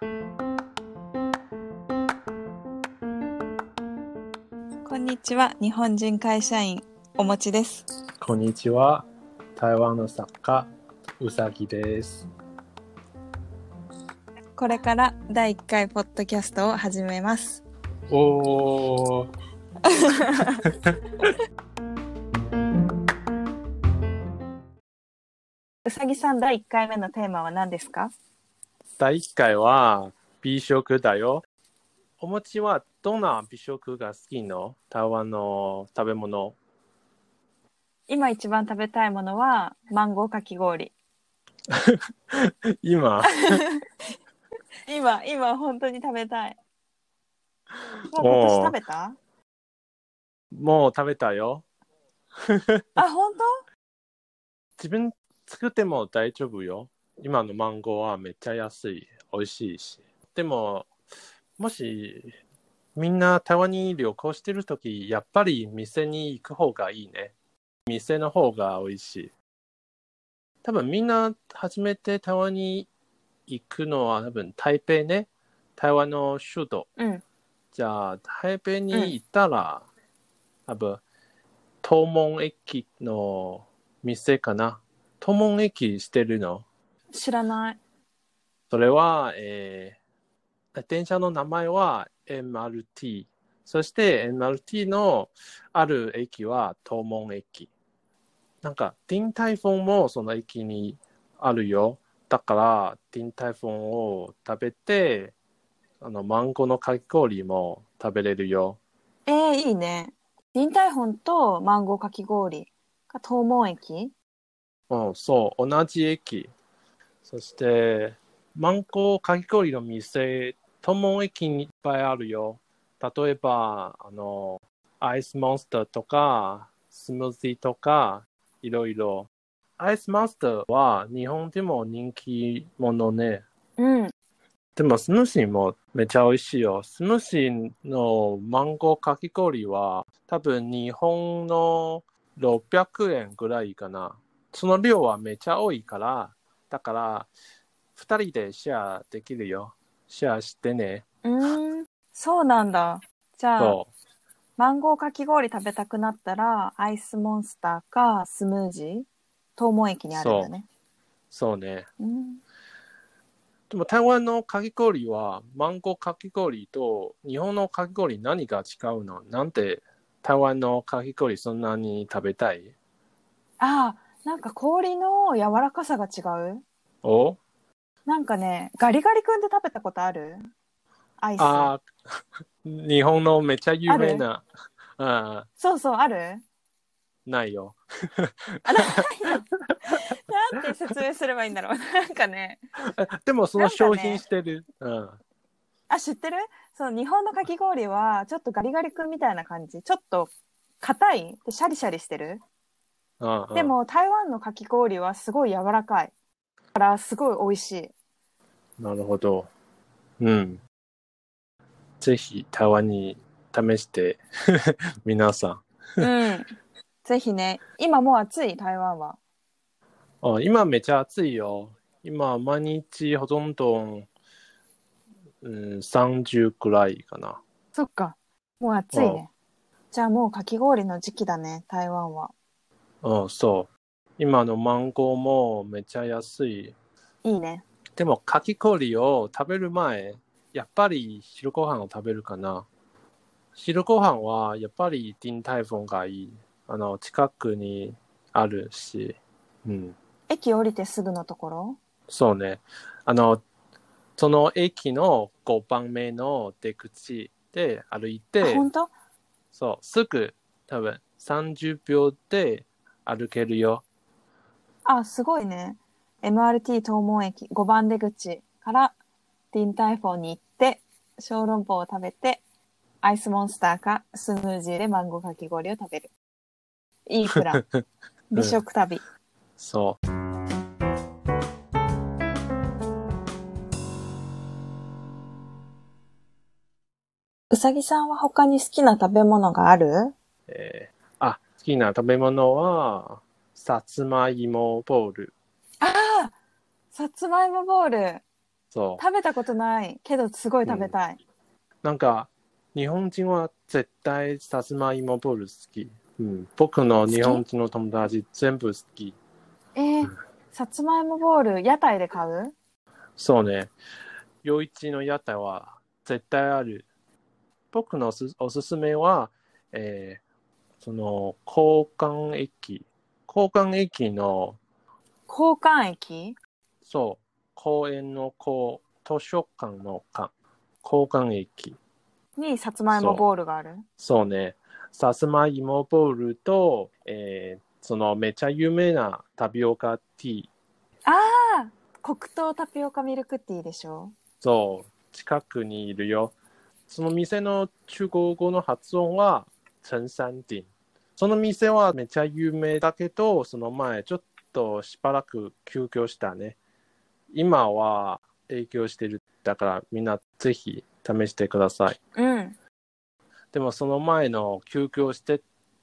こんにちは、日本人会社員おもちです。こんにちは。台湾の作家、うさぎです。これから第1回ポッドキャストを始めます。おー、うさぎさん第1回目のテーマは何ですか？第1回は美食だよ。お餅はどんな美食が好きの？台湾の食べ物。今一番食べたいものはマンゴーかき氷。今、今、今本当に食べたい。もう今年食べた？もう食べたよ。あ、本 自分作っても大丈夫よ。今のマンゴーはめっちゃ安い。美味しいし。でも、もしみんな台湾に旅行してるとき、やっぱり店に行く方がいいね。店の方が美味しい。多分みんな初めて台湾に行くのは多分台北ね。台湾の首都。当うん。じゃあ、台北に行ったら、多分、東門駅の店かな。東門駅してるの？知らない。それは、えー電車の名前は MRT。そして MRT のある駅は東門駅。なんか、ディンタイフォンもその駅にあるよ。だから、ディンタイフォンを食べて、あの、マンゴーのかき氷も食べれるよ。えー、いいね。臨海本とマンゴーかき氷が東門駅？うん、そう、同じ駅。そして、マンゴーかき氷の店、東門駅にいっぱいあるよ。例えば、あの、アイスモンスターとか、スムージーとか、いろいろ。アイスモンスターは日本でも人気者ね。うん。でも、スムージーもめっちゃ美味しいよ。スムージーのマンゴーかき氷は、多分日本の600円ぐらいかな。その量はめっちゃ多いから、だから、2人でシェアできるよ。シェアしてね。うーん。そうなんだ。じゃあ、そマンゴーかき氷食べたくなったら、アイスモンスターかスムージー東門駅にあるんだね。う、そうね。うん。でも台湾のかき氷は、マンゴーかき氷と日本のかき氷何が違うの？なんで台湾のかき氷そんなに食べたい？ああ、なんか氷の柔らかさが違う？お？なんかね、ガリガリ君って食べたことある？アイス。ああ、日本のめっちゃ有名な。ああ、そうそう、ある？ないよ。あ、ないのなんて説明すればいいんだろう。なんかね、でもその商品してる。うん。あ、知ってる？そう、日本のかき氷は、ちょっとガリガリ君みたいな感じ。ちょっと、硬い？で、シャリシャリしてる？うんうんで、も、台湾のかき氷はすごい柔らかい。だから、すごい美味しい。なるほど。うん。ぜひ台湾に試して、皆さうん。ぜひね、今もう暑い、台湾は。ん。あ今めっちゃ暑いよ。今毎日ほとんど、うん、30くらいかな。そっか。もう暑いね。じゃあもうかき氷の時期だね、台湾は。うん、そう。今のマンゴーもめっちゃ安い。いいね。でも、かき氷を食べる前、やっぱり昼ご飯を食べるかな。昼ご飯はやっぱりディンタイフォンがいい。あの、近くにあるし。うん。駅降りてすぐのところ？そうね。あの、その駅の5番目の出口で歩いあ、て、本当？そう、すぐ多分30秒で歩けるよ。あ、すごいね。MRT 東門駅5番出口からディンタイフォンに行って、小籠包を食べて、アイスモンスターかスムージーでマンゴーかき氷を食べる。いいプラン。美食旅。そう。うさぎさんは他に好きな食べ物がある？えーあ、好きな食べ物は、さつまいもボール。ああさつまいもボール。そう。食べたことないけどすごい食べたい、なんか、日本人は絶対さつまいもボール好き。うん、僕の日本人の友達全部好き。えーさつまいもボール屋台で買う？そうね。夜市の屋台は絶対ある。僕のおすおすすめは、えーその交換駅。交換駅の、交換駅？そう、公園のこう、図書館の館。交換駅。にさつまいもボールがある？そうね。さつまいもボールと、えーそのめっちゃ有名なタピオカティー。ああ黒糖タピオカミルクティーでしょ？そう、近くにいるよ。その店の中国語の発音は、陳山店。その店はめっちゃ有名だけど、その前ちょっとしばらく休業したね。今は営業してる。だからみんなぜひ試してください。うんでもその前の休業して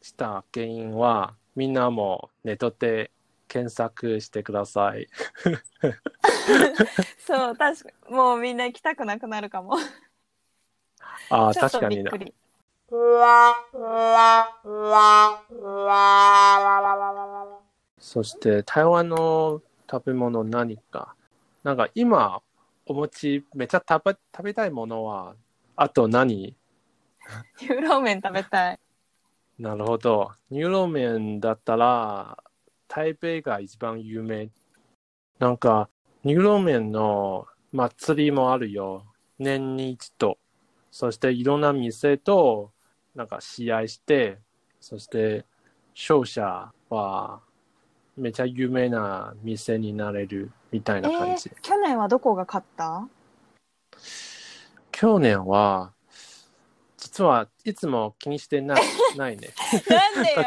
した原因は、みんなもネットで検索してください。そう確かもうみんな行きたくなくなるかもああ、ちょっと確かになびっく。りそして台湾の食べ物何か。なんか今、お餅めっちゃ食べ食べたいものは、あと何？牛ローメン食べたいなるほど。ニューローメンだったら、台北が一番有名。なんか、ニューローメンの祭りもあるよ。年に一度。そしていろんな店と、なんか試合して、そして勝者はめちゃ有名な店になれるみたいえな感じ。ー、去年はどこが勝った？去年は、実はいつも気にしてない ないね。なんでよ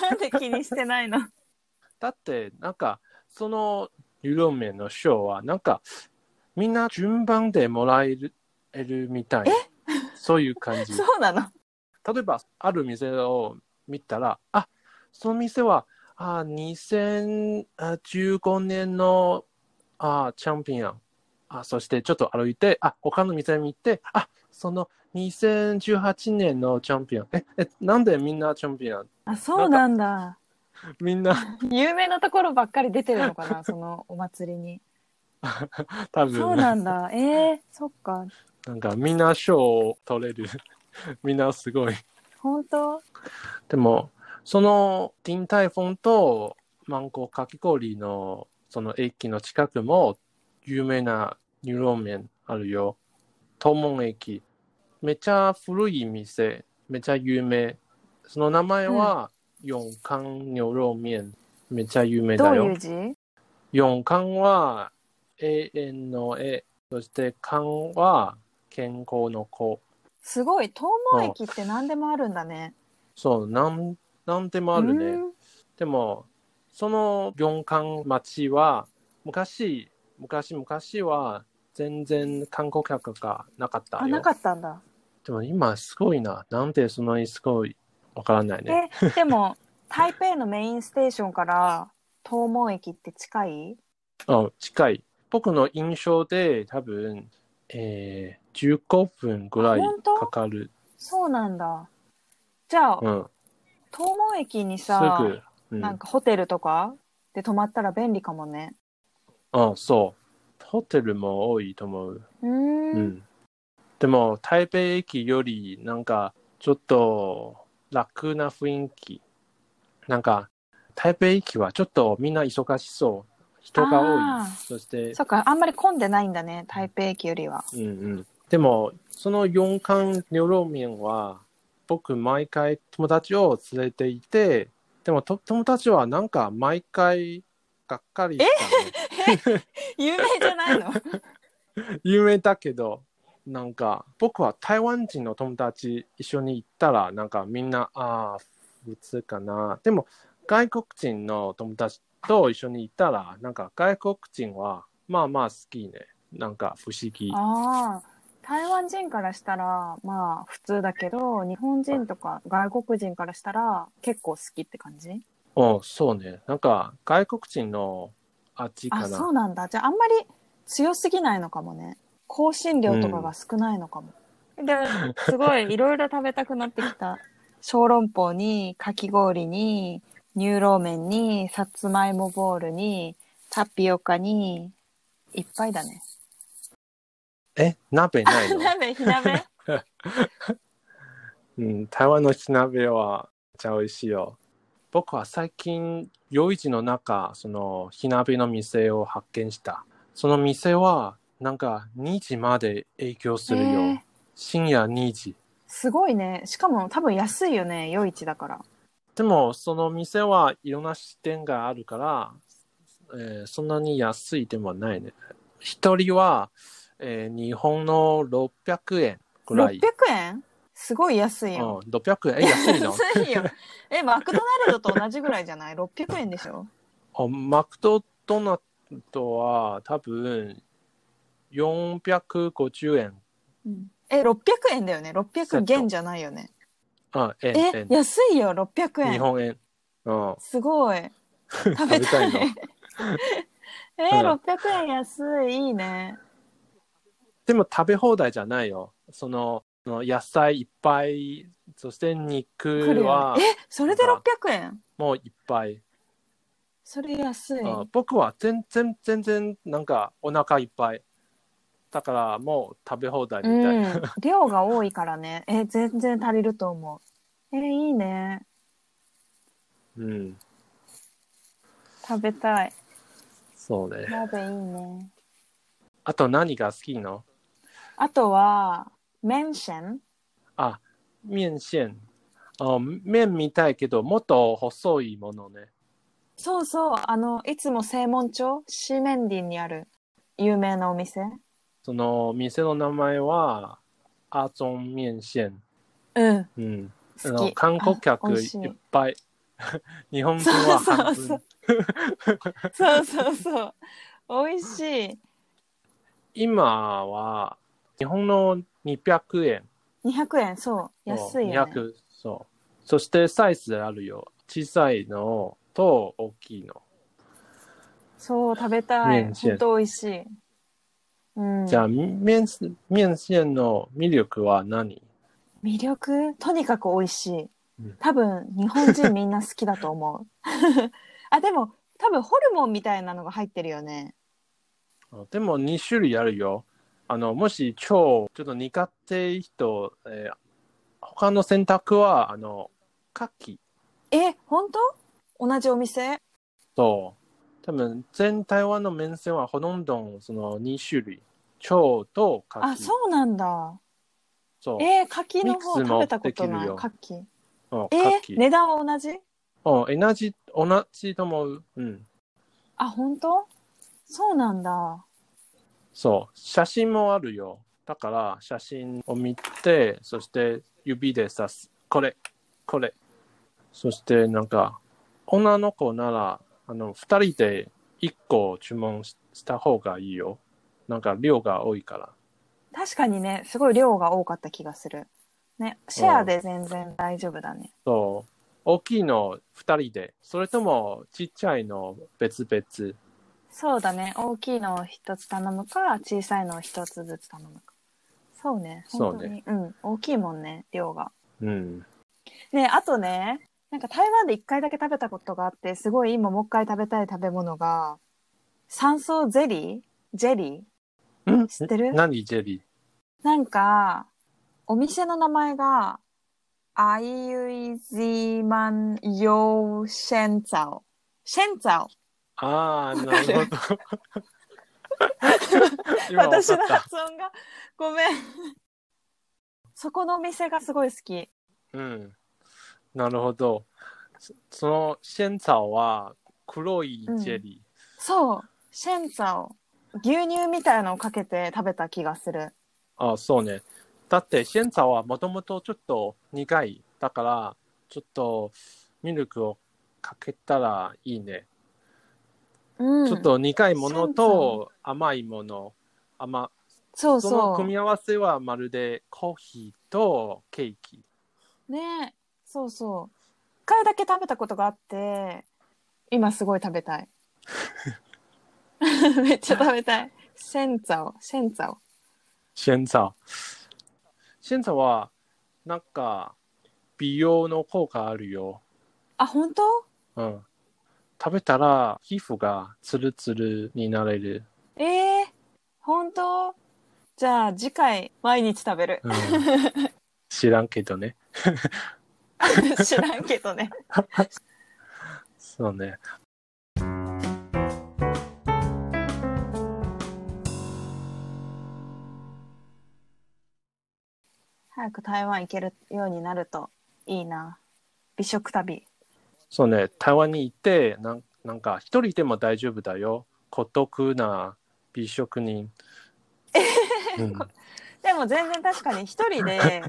なんで気にしてないの？だって、なんか、そのユーロメンの賞は、なんか、みんな順番でもらえるえるみたいな。そういう感じ。そうなの例えば、ある店を見たら、あ、その店は、あ、2015年のあチャンピオン。あ、そしてちょっと歩いて、あ、他の店見て、あ、その2018年のチャンピオン。え、え、なんでみんなチャンピオン？あそうなんだみんな、有名なところばっかり出てるのかなそのお祭りに 多分。そうなんだえー、そっかなんかみんな賞を取れる。みんなすごい。本当？でも、そのディンタイフォンとマンゴーかき氷のその駅の近くも有名なニューローメンあるよ。東門駅。めっちゃ古い店。めっちゃ有名。その名前は四冠牛肉面。めっちゃ有名だよどういう。字？は永遠の絵。そして冠は健康の子。すごい東門駅って何でもあるんだねそう、なん、なんでもあるね。うんでも、その四冠町は、昔、昔、昔は全然観光客がなかったよ。あなかったんだでも今すごいな。なんでそんなにすごいわからないね。えでも台北のメインステーションから東門駅って近い？あ近い。僕の印象で多分、えー、15分ぐらいあ本当？かかる。そうなんだじゃあ、うん。東門駅にすさぐ。うん、なんかホテルとか？で泊まったら便利かもねあそう。ホテルも多いと思う。うーんうん。でも、台北駅より、なんか、ちょっと楽な雰囲気。なんか、台北駅はちょっとみんな忙しそう。人が多い。そして、そっかあんまり混んでないんだね台北駅よりはうんうん。でも、その四冠牛肉麺は、僕、毎回友達を連れていて、でもと友達はなんか毎回がっかりしたね。有名じゃないの？有名だけど、なんか僕は台湾人の友達一緒に行ったら、なんかみんな、ああ、普通かな。でも外国人の友達と一緒に行ったら、なんか外国人はまあまあ好きね。なんか不思議。ああ台湾人からしたらまあ普通だけど日本人とか外国人からしたら結構好きって感じ？うん、そうね。なんか外国人の味かな。あそうなんだじゃああんまり強すぎないのかもね。香辛料とかが少ないのかも。で、すごいいろいろ食べたくなってきた。小籠包に、かき氷に、乳老麺に、さつまいもボールに、タピオカに、いっぱいだね。え、鍋ないの？鍋、火鍋？うん、台湾の火鍋はめっちゃ美味しいよ。僕は最近、夜市の中、その火鍋の店を発見した。その店は、なんか2時まで営業するよ。えー深夜2時。すごいね。しかも多分安いよね。夜市だから。でも、その店はいろんな支店があるから、えーそんなに安いでもないね。一人は、えー日本の600円ぐらい。600円？すごい安いよ。うん、600円？え、安いの？安いよ。え、マクドナルドと同じぐらいじゃない ?600 円でしょ？あマクドナルドは多分450円。え、600円だよね。600元じゃないよね。あ、円、え円、。安いよ、600円。日本円。うん。すごい。食べたい。食べたいのえー、600円安い。いいね。でも食べ放題じゃないよ。その、その野菜いっぱい、そして肉来るよはね。え、それで600円？もういっぱい。それ安い。あ僕は全然、全然、なんかお腹いっぱい。だからもう食べ放題みたい。うん。量が多いからね。え、全然足りると思う。えー、いいね。うん。食べたい。そうね。鍋いいね。あと何が好きの？あとは、麺線あ、面線。あ麺みたいけど、もっと細いものね。そうそう。あの、いつも正門町、シーメンディンにある有名なお店。その店の名前は、アゾン面線。うん。うん。あ好き。の観光客いあ美味しいっぱい。日本人は半分。そうそうそうそう。美味しい。今は、日本の200円。200円、そう。安いよね。200そう。そしてサイズあるよ。小さいのと大きいの。そう、食べたい。本当美味しい。うん。じゃあ、面面線の魅力は何？魅力？とにかく美味しいうん。多分、日本人みんな好きだと思う。あ、でも、多分、ホルモンみたいなのが入ってるよね。あでも2種類あるよ。あの、もし超ちょっと苦手人、えー他の選択は、あの、牡蠣え、本当？同じお店？と、多分全台湾の麺線はほとんどその2種類。超と牡蠣。あ、そうなんだ。そう。えー、牡蠣の方食べたことない。えー、値段は同じ？うん、同じ、同じと思う。うん。あ、本当？そうなんだ。そう。写真もあるよ。だから、写真を見て、そして指で指す。これ、これ。そして、なんか、女の子なら、あの、二人で一個注文しした方がいいよ。なんか、量が多いから。確かにね、すごい量が多かった気がする。ね、シェアで全然大丈夫だね。そう。大きいの二人で。それとも、ちっちゃいの別々。そうだね。大きいのを一つ頼むか、小さいのを一つずつ頼むか。そうね。本当に。うん。大きいもんね、量が。うん。ねあとね、なんか台湾で一回だけ食べたことがあって、すごい今もう一回食べたい食べ物が、山椒ゼリー？ジェリん？知ってる？何ジェリー？ーなんか、お店の名前が、アイユイジーマンヨーシェンツァオ。シェンツァオ。ああ、なるほど。私の。発音が、ごめん。そこのお店がすごい好き。うん。なるほど。そそのシェンツァオは黒いジェリそう、シェンツァオ。牛乳みたいのをかけて食べた気がする。ー。あそうね。だってシェンツァオはもともとちょっと苦い。だから、ちょっとミルクをかけたらいいね。うん。ちょっと苦いものと甘いもの。甘そうそのそう。組み合わせはまるでコーヒーとケーキ。ねそうそう。一回だけ食べたことがあって、今すごい食べたい。めっちゃ食べたい。仙草、仙草。仙草。仙草は、なんか、美容の効果あるよ。あ、本当？うん。食べたら、皮膚がツルツルになれる。ええ本当？じゃあ次回毎日食べる。うん、知らんけどね。知らんけどね。そうね。早く台湾行けるようになるといいな。美食旅。そうね。台湾に行って、なんなんか、一人でも大丈夫だよ。孤独な美食人。うん、でも全然確かに一人で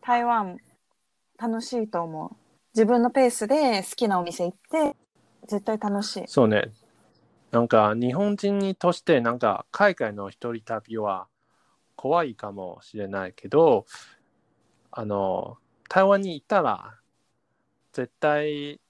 台湾楽しいと思う。自分のペースで好きなお店行って絶対楽しい。そうね。なんか、日本人として、なんか、海外の一人旅は怖いかもしれないけど、あの、台湾に行ったら、絶対、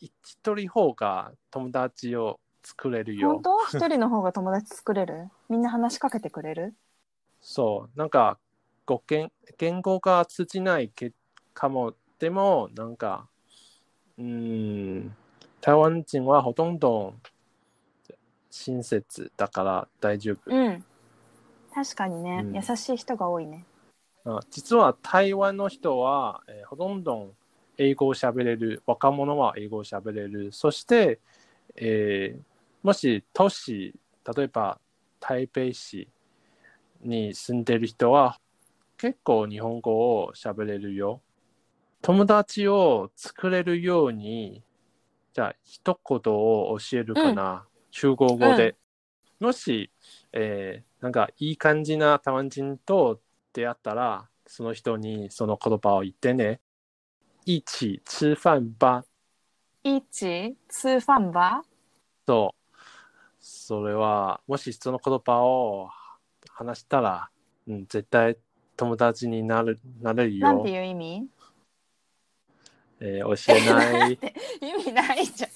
一人方が友達を作れるよ本。当？一人の方が友達作れる？みんな話しかけてくれる？そう、なんか、語言言語が通じないけかも、でも、なんか、うーん、台湾人はほとんど親切だから大丈夫。うん。確かにね、うん優しい人が多いね。あ実は台湾の人は、えーほとんど英語を喋れる、若者は英語を喋れる。そして、えーもし都市、例えば台北市に住んでる人は結構日本語を喋れるよ。友達を作れるように、じゃあ一言を教えるかな、中国語で。もし、えーなんかいい感じな台湾人と出会ったら、その人にその言葉を言ってね。一起吃飯吧。一起吃飯吧そう。それは、もしその言葉を話したら、うん、絶対友達になるなれるよ。なんていう意味？えー教えない。意味ないじゃん。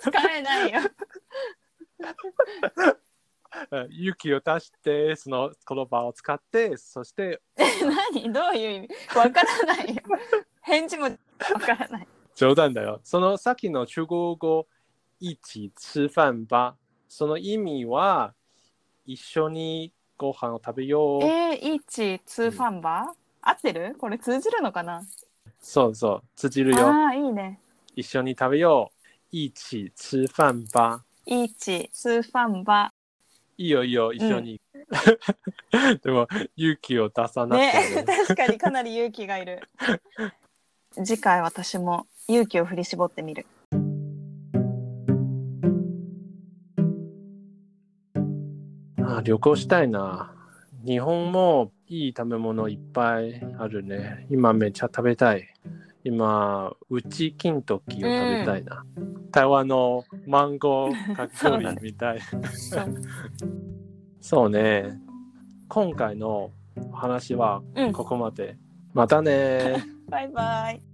使えないよ。勇気を出して、その言葉を使って、そして何？どういう意味？わからないよ。返事もわからない。冗談だよ。そのさっきの中国語、一起吃飯吧。その意味は、一緒にご飯を食べよう。えー、一通ファンバ合ってる？これ通じるのかな？そうそう、通じるよ。ああ、いいね。一緒に食べよう。一起吃飯吧。一通ファンバいいよいいよ、一緒に。でも、勇気を出さなくてね、確かにかなり勇気がいる。次回私も勇気を振り絞ってみる。あ旅行したいな。日本もいい食べ物いっぱいあるね。今めっちゃ食べたい。今、うち金時を食べたいな。台湾のマンゴーかき氷みたい。そうね。今回の話はうんここまで。またね バイバイ。